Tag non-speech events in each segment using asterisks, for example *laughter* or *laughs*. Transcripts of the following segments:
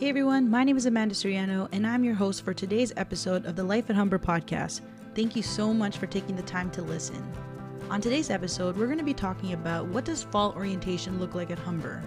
Hey everyone, my name is Amanda Soriano, and I'm your host for today's episode of the Life at Humber podcast. Thank you so much for taking the time to listen. On today's episode, we're going to be talking about what does fall orientation look like at Humber.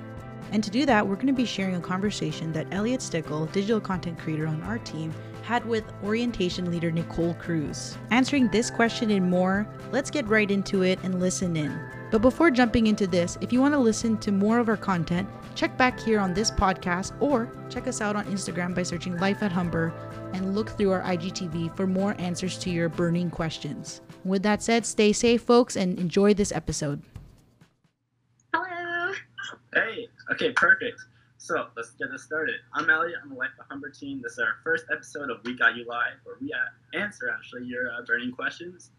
And to do that, we're going to be sharing a conversation that Elliot Stickle, digital content creator on our team, had with orientation leader Nicole Cruz. Answering this question and more, let's get right into it and listen in. But before jumping into this, if you want to listen to more of our content, check back here on this podcast or check us out on Instagram by searching Life at Humber and look through our IGTV for more answers to your burning questions. With that said, stay safe, folks, and enjoy this episode. Hello. Hey, okay, perfect. So let's get this started. I'm Elliot on the Life at Humber team. This is our first episode of We Got You Live, where we answer actually your uh, burning questions.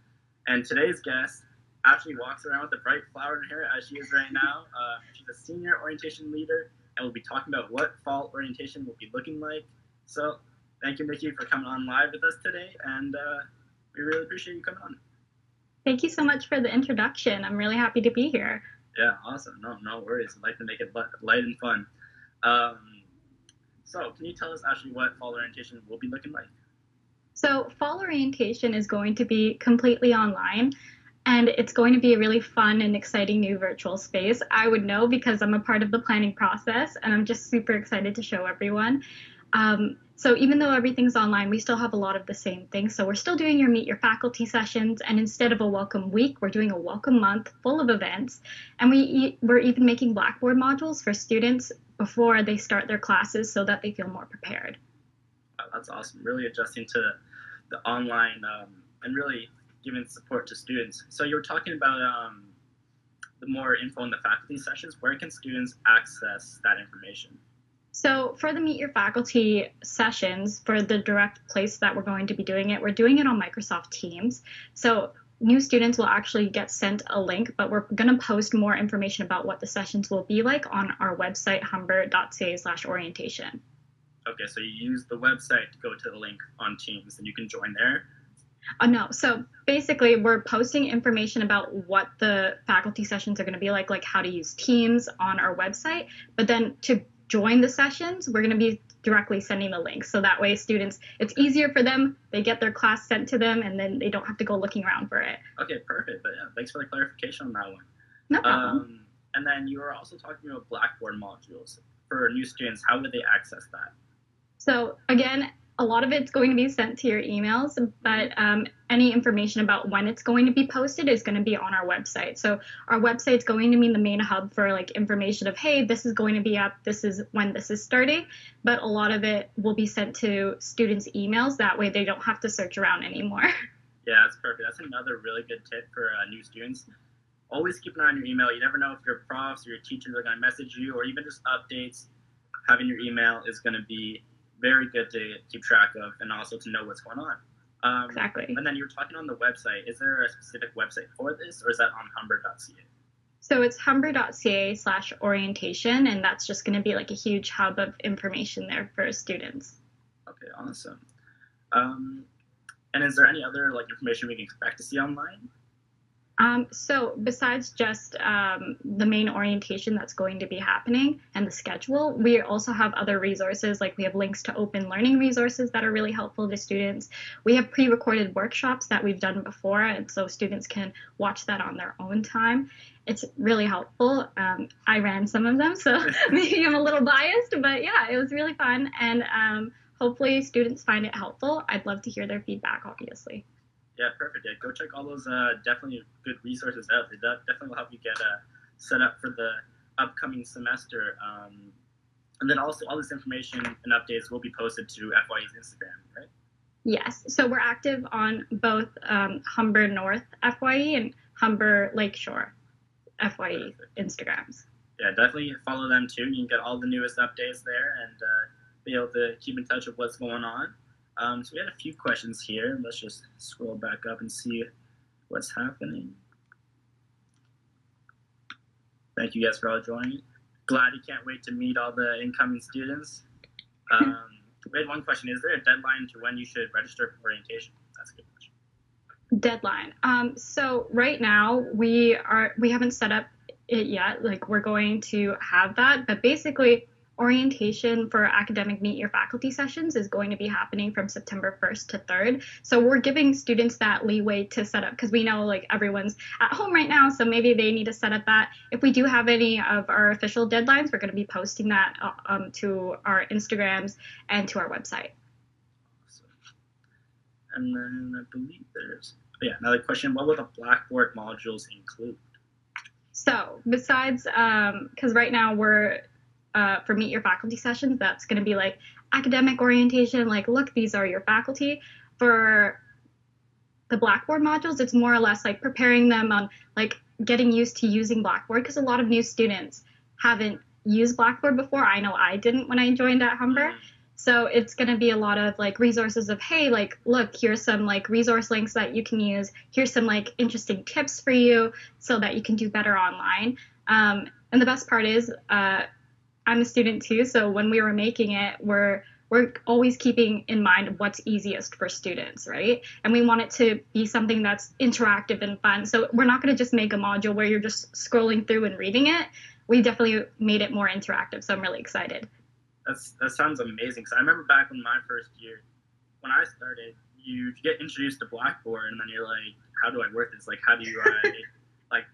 And today's guest actually walks around with a bright flower in her hair as she is right now. Uh, she's a senior orientation leader, and we'll be talking about what fall orientation will be looking like. So, thank you, Nikki, for coming on live with us today, and uh, we really appreciate you coming on. Thank you so much for the introduction. I'm really happy to be here. Yeah, awesome. No, no worries. I'd like to make it light and fun. Um, so, can you tell us actually what fall orientation will be looking like? So, fall orientation is going to be completely online and it's going to be a really fun and exciting new virtual space. I would know because I'm a part of the planning process and I'm just super excited to show everyone. Um, so even though everything's online, we still have a lot of the same things. So we're still doing your meet your faculty sessions, and instead of a welcome week, we're doing a welcome month full of events. And we we're even making Blackboard modules for students before they start their classes, so that they feel more prepared. Oh, that's awesome. Really adjusting to the online um, and really giving support to students. So you were talking about um, the more info in the faculty sessions. Where can students access that information? So for the Meet Your Faculty sessions, for the direct place that we're going to be doing it, we're doing it on Microsoft Teams. So new students will actually get sent a link, but we're going to post more information about what the sessions will be like on our website, humber.ca slash orientation. Okay, so you use the website to go to the link on Teams and you can join there. Uh, no. So basically, we're posting information about what the faculty sessions are going to be like, like how to use Teams on our website. But then to join the sessions, we're going to be directly sending the links. So that way, students, it's easier for them. They get their class sent to them, and then they don't have to go looking around for it. Okay, perfect. But yeah, thanks for the clarification on that one. No problem. Um, and then you were also talking about Blackboard modules for new students. How would they access that? So again, a lot of it's going to be sent to your emails, but um, any information about when it's going to be posted is going to be on our website. So our website's going to be the main hub for like information of, hey, this is going to be up, this is when this is starting. But a lot of it will be sent to students' emails. That way they don't have to search around anymore. *laughs* Yeah, that's perfect. That's another really good tip for uh, new students. Always keep an eye on your email. You never know if your profs or your teachers are going to message you or even just updates. Having your email is going to be very good to keep track of and also to know what's going on. Um, exactly. And then you were talking on the website. Is there a specific website for this, or is that on humber.ca? So it's humber.ca slash orientation, and that's just going to be like a huge hub of information there for students. Okay, awesome. Um, and is there any other like information we can expect to see online? Um, so besides just um, the main orientation that's going to be happening and the schedule, we also have other resources like we have links to open learning resources that are really helpful to students. We have pre-recorded workshops that we've done before, and so students can watch that on their own time. It's really helpful. Um, I ran some of them, so *laughs* maybe I'm a little biased, but yeah, it was really fun, and um, hopefully students find it helpful. I'd love to hear their feedback, obviously. Yeah, perfect. Yeah, go check all those uh, definitely good resources out. They definitely will help you get uh, set up for the upcoming semester. Um, and then also all this information and updates will be posted to FYE's Instagram, right? Yes. So we're active on both um, Humber North FYE and Humber Lakeshore FYE perfect. Instagrams. Yeah, definitely follow them too. You can get all the newest updates there and uh, be able to keep in touch with what's going on. Um, so we had a few questions here. Let's just scroll back up and see what's happening. Thank you guys for all joining. Glad you can't wait to meet all the incoming students. *laughs* Um, we had one question. Is there a deadline to when you should register for orientation? That's a good question. Deadline. Um, so right now we are we haven't set up it yet. Like we're going to have that, but basically orientation for academic meet your faculty sessions is going to be happening from September 1st to 3rd. So we're giving students that leeway to set up because we know like everyone's at home right now, so maybe they need to set up that. If we do have any of our official deadlines, we're going to be posting that uh, um, to our Instagrams and to our website. And then I believe there's oh, yeah another question. What will the Blackboard modules include? So besides, because um, right now we're uh, for meet your faculty sessions, that's going to be like academic orientation. Like, look, these are your faculty. For the Blackboard modules, it's more or less like preparing them on like getting used to using Blackboard because a lot of new students haven't used Blackboard before. I know I didn't when I joined at Humber. Mm-hmm. So it's going to be a lot of like resources of, hey, like, look, here's some like resource links that you can use. Here's some like interesting tips for you so that you can do better online. Um, and the best part is, uh, I'm a student too. So when we were making it, we're we're always keeping in mind what's easiest for students, right? And we want it to be something that's interactive and fun. So we're not going to just make a module where you're just scrolling through and reading it. We definitely made it more interactive. So I'm really excited that's that sounds amazing. Because I remember back in my first year, when I started, you get introduced to Blackboard, and then you're like, how do I work this? Like, how do you I *laughs* like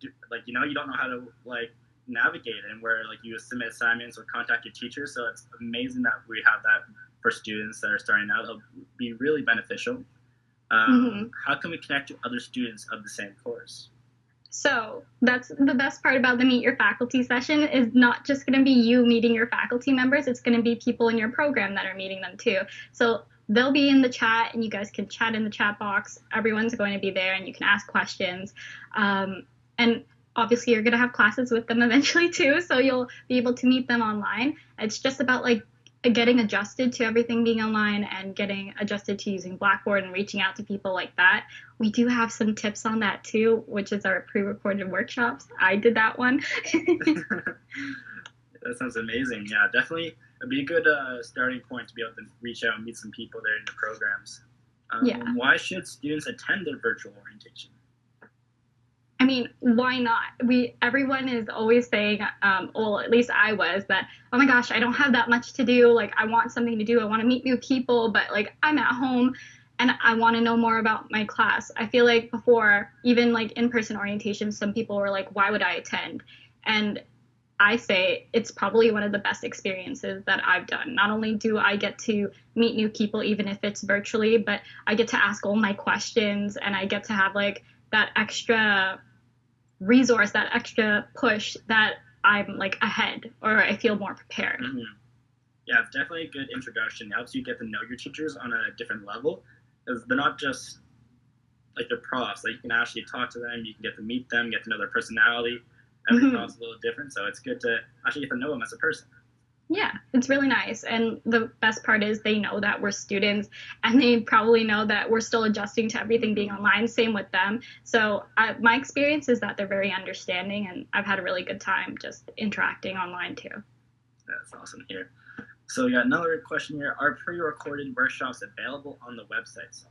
do, like you know you don't know how to like navigate and where like you submit assignments or contact your teacher. So it's amazing that we have that for students that are starting out. It'll be really beneficial. Um, mm-hmm. How can we connect to other students of the same course? So that's the best part about the Meet Your Faculty session is not just going to be you meeting your faculty members, it's going to be people in your program that are meeting them too. So they'll be in the chat and you guys can chat in the chat box. Everyone's going to be there and you can ask questions. Um, and obviously you're going to have classes with them *laughs* eventually too, so you'll be able to meet them online. It's just about like getting adjusted to everything being online and getting adjusted to using Blackboard and reaching out to people like that. We do have some tips on that too, which is our pre-recorded workshops. I did that one. *laughs* that sounds amazing. Yeah, definitely. It'd be a good uh, starting point to be able to reach out and meet some people there in the programs. Um, yeah. Why should students attend their virtual orientation? I mean, why not? We everyone is always saying, um, well, at least I was that. Oh my gosh, I don't have that much to do. Like, I want something to do. I want to meet new people, but like I'm at home, and I want to know more about my class. I feel like before, even like in-person orientation, some people were like, why would I attend? And I say it's probably one of the best experiences that I've done. Not only do I get to meet new people, even if it's virtually, but I get to ask all my questions and I get to have like that extra resource, that extra push that I'm like ahead or I feel more prepared. Mm-hmm. Yeah, it's definitely a good introduction. It helps you get to know your teachers on a different level because they're not just like they're profs. Like you can actually talk to them, you can get to meet them, get to know their personality. Every mm-hmm. prof's a little different, so it's good to actually get to know them as a person. Yeah, it's really nice. And the best part is they know that we're students and they probably know that we're still adjusting to everything being online. Same with them. So, I, my experience is that they're very understanding and I've had a really good time just interacting online too. That's awesome here. So, we got another question here Are pre recorded workshops available on the website?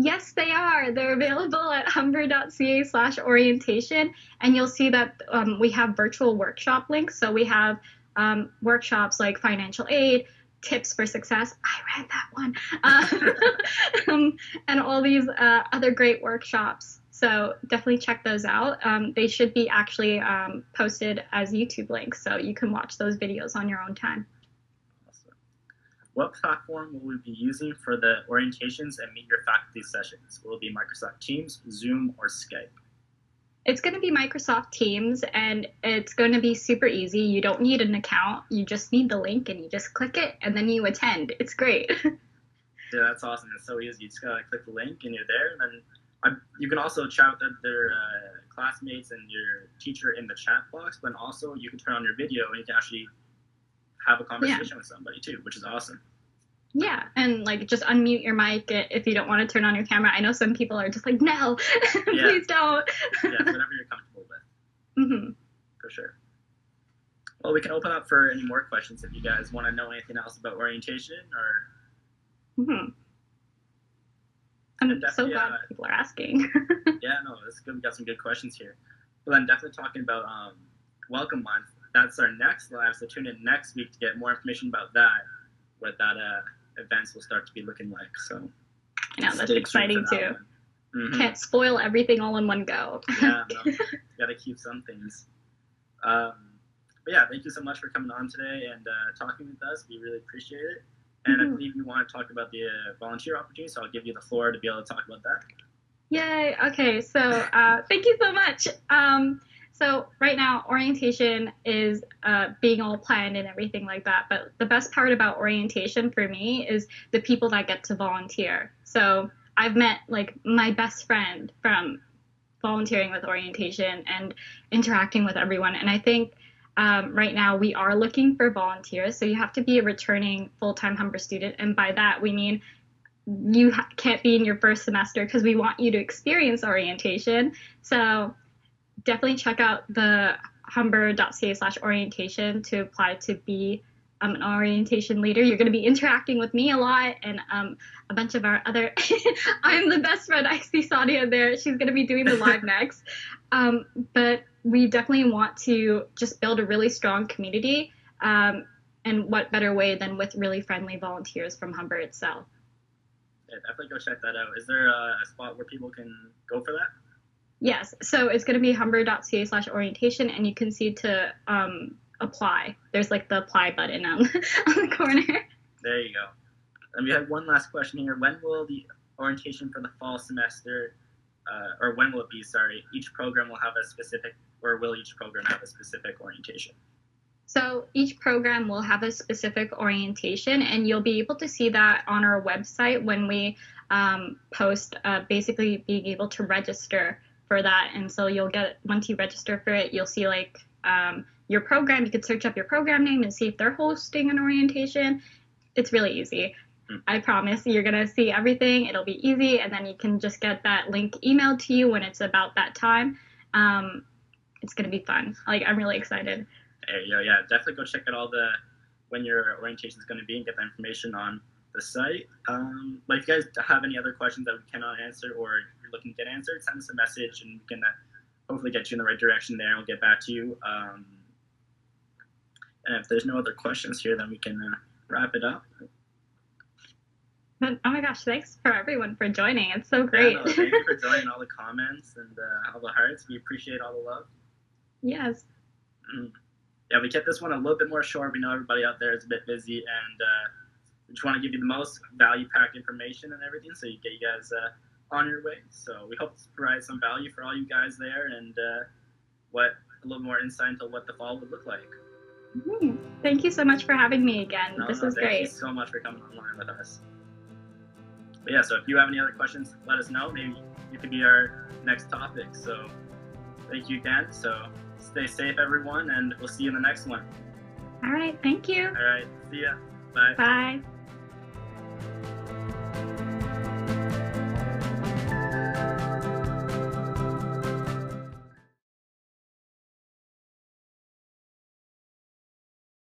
Yes, they are. They're available at humber.ca slash orientation. And you'll see that um, we have virtual workshop links. So we have um, workshops like financial aid, tips for success. I read that one. *laughs* Um, and all these uh, other great workshops. So definitely check those out. Um, they should be actually um, posted as YouTube links, so you can watch those videos on your own time. What platform will we be using for the orientations and meet your faculty sessions? Will it be Microsoft Teams, Zoom, or Skype? It's going to be Microsoft Teams and it's going to be super easy. You don't need an account. You just need the link and you just click it and then you attend. It's great. *laughs* yeah, that's awesome. It's so easy. You just gotta click the link and you're there. And then um, you can also chat with their uh, classmates and your teacher in the chat box, but also you can turn on your video and you can actually have a conversation yeah. with somebody too, which is awesome. Yeah, and like just unmute your mic if you don't want to turn on your camera. I know some people are just like, no, *laughs* please don't. yeah, whatever you're comfortable with. Mm-hmm. For sure. Well, we can open up for any more questions if you guys want to know anything else about orientation or. Mm-hmm. I'm so glad uh, people are asking. *laughs* yeah, no, it's good. We got some good questions here. But then definitely talking about um, welcome month that's our next live. So tune in next week to get more information about that, what that uh, events will start to be looking like. So I know that's exciting too. Mm-hmm. Can't spoil everything all in one go. yeah, no, *laughs* gotta keep some things. Um, but yeah, thank you so much for coming on today and uh, talking with us. We really appreciate it. And Mhm. I believe you want to talk about the uh, volunteer opportunity, so I'll give you the floor to be able to talk about that. Yay. Okay. So uh, thank you so much. Um, so right now, orientation is uh, being all planned and everything like that. But the best part about orientation for me is the people that get to volunteer. So I've met like my best friend from volunteering with orientation and interacting with everyone. And I think um, right now we are looking for volunteers. So you have to be a returning full-time Humber student, and by that we mean you ha- can't be in your first semester because we want you to experience orientation. So definitely check out the humber.ca slash orientation to apply to be um, an orientation leader. You're going to be interacting with me a lot and um, a bunch of our other. *laughs* I'm the best friend. I see Sadia there. She's going to be doing the live *laughs* next. Um, but we definitely want to just build a really strong community. Um, and what better way than with really friendly volunteers from Humber itself? Yeah, definitely go check that out. Is there a, a spot where people can go for that? Yes, so it's going to be humber.ca slash orientation, and you can see to um, apply. There's like the apply button on, *laughs* on the corner. There you go. And we have one last question here. When will the orientation for the fall semester, uh, or when will it be? Sorry, each program will have a specific, or will each program have a specific orientation? So each program will have a specific orientation, and you'll be able to see that on our website when we um, post uh, basically being able to register for that. And so you'll get, once you register for it, you'll see like um, your program. You could search up your program name and see if they're hosting an orientation. It's really easy. Hmm. I promise you're going to see everything. It'll be easy, and then you can just get that link emailed to you when it's about that time. Um, it's going to be fun. Like, I'm really excited. You. Yeah, definitely go check out all the when your orientation is going to be and get the information on the site. Um, but if you guys have any other questions that we cannot answer or you're looking to get answered, send us a message and we can uh, hopefully get you in the right direction there we'll get back to you. Um, and if there's no other questions here, then we can uh, wrap it up. Oh my gosh, thanks for everyone for joining. It's so Yeah, great. no, thank you for *laughs* joining all the comments and uh, all the hearts. We appreciate all the love. yes. Mm. Yeah, we kept this one a little bit more short. We know everybody out there is a bit busy, and uh, we just want to give you the most value-packed information and everything, so you get you guys uh, on your way. So we hope to provide some value for all you guys there, and uh, what a little more insight into what the fall would look like. Mhm. Thank you so much for having me again. No, this no, is thank great. you so much for coming online with us. But yeah, so if you have any other questions, let us know. Maybe you could be our next topic. So thank you again. So stay safe, everyone, and we'll see you in the next one. All right. Thank you. All right, see ya. Bye. Bye.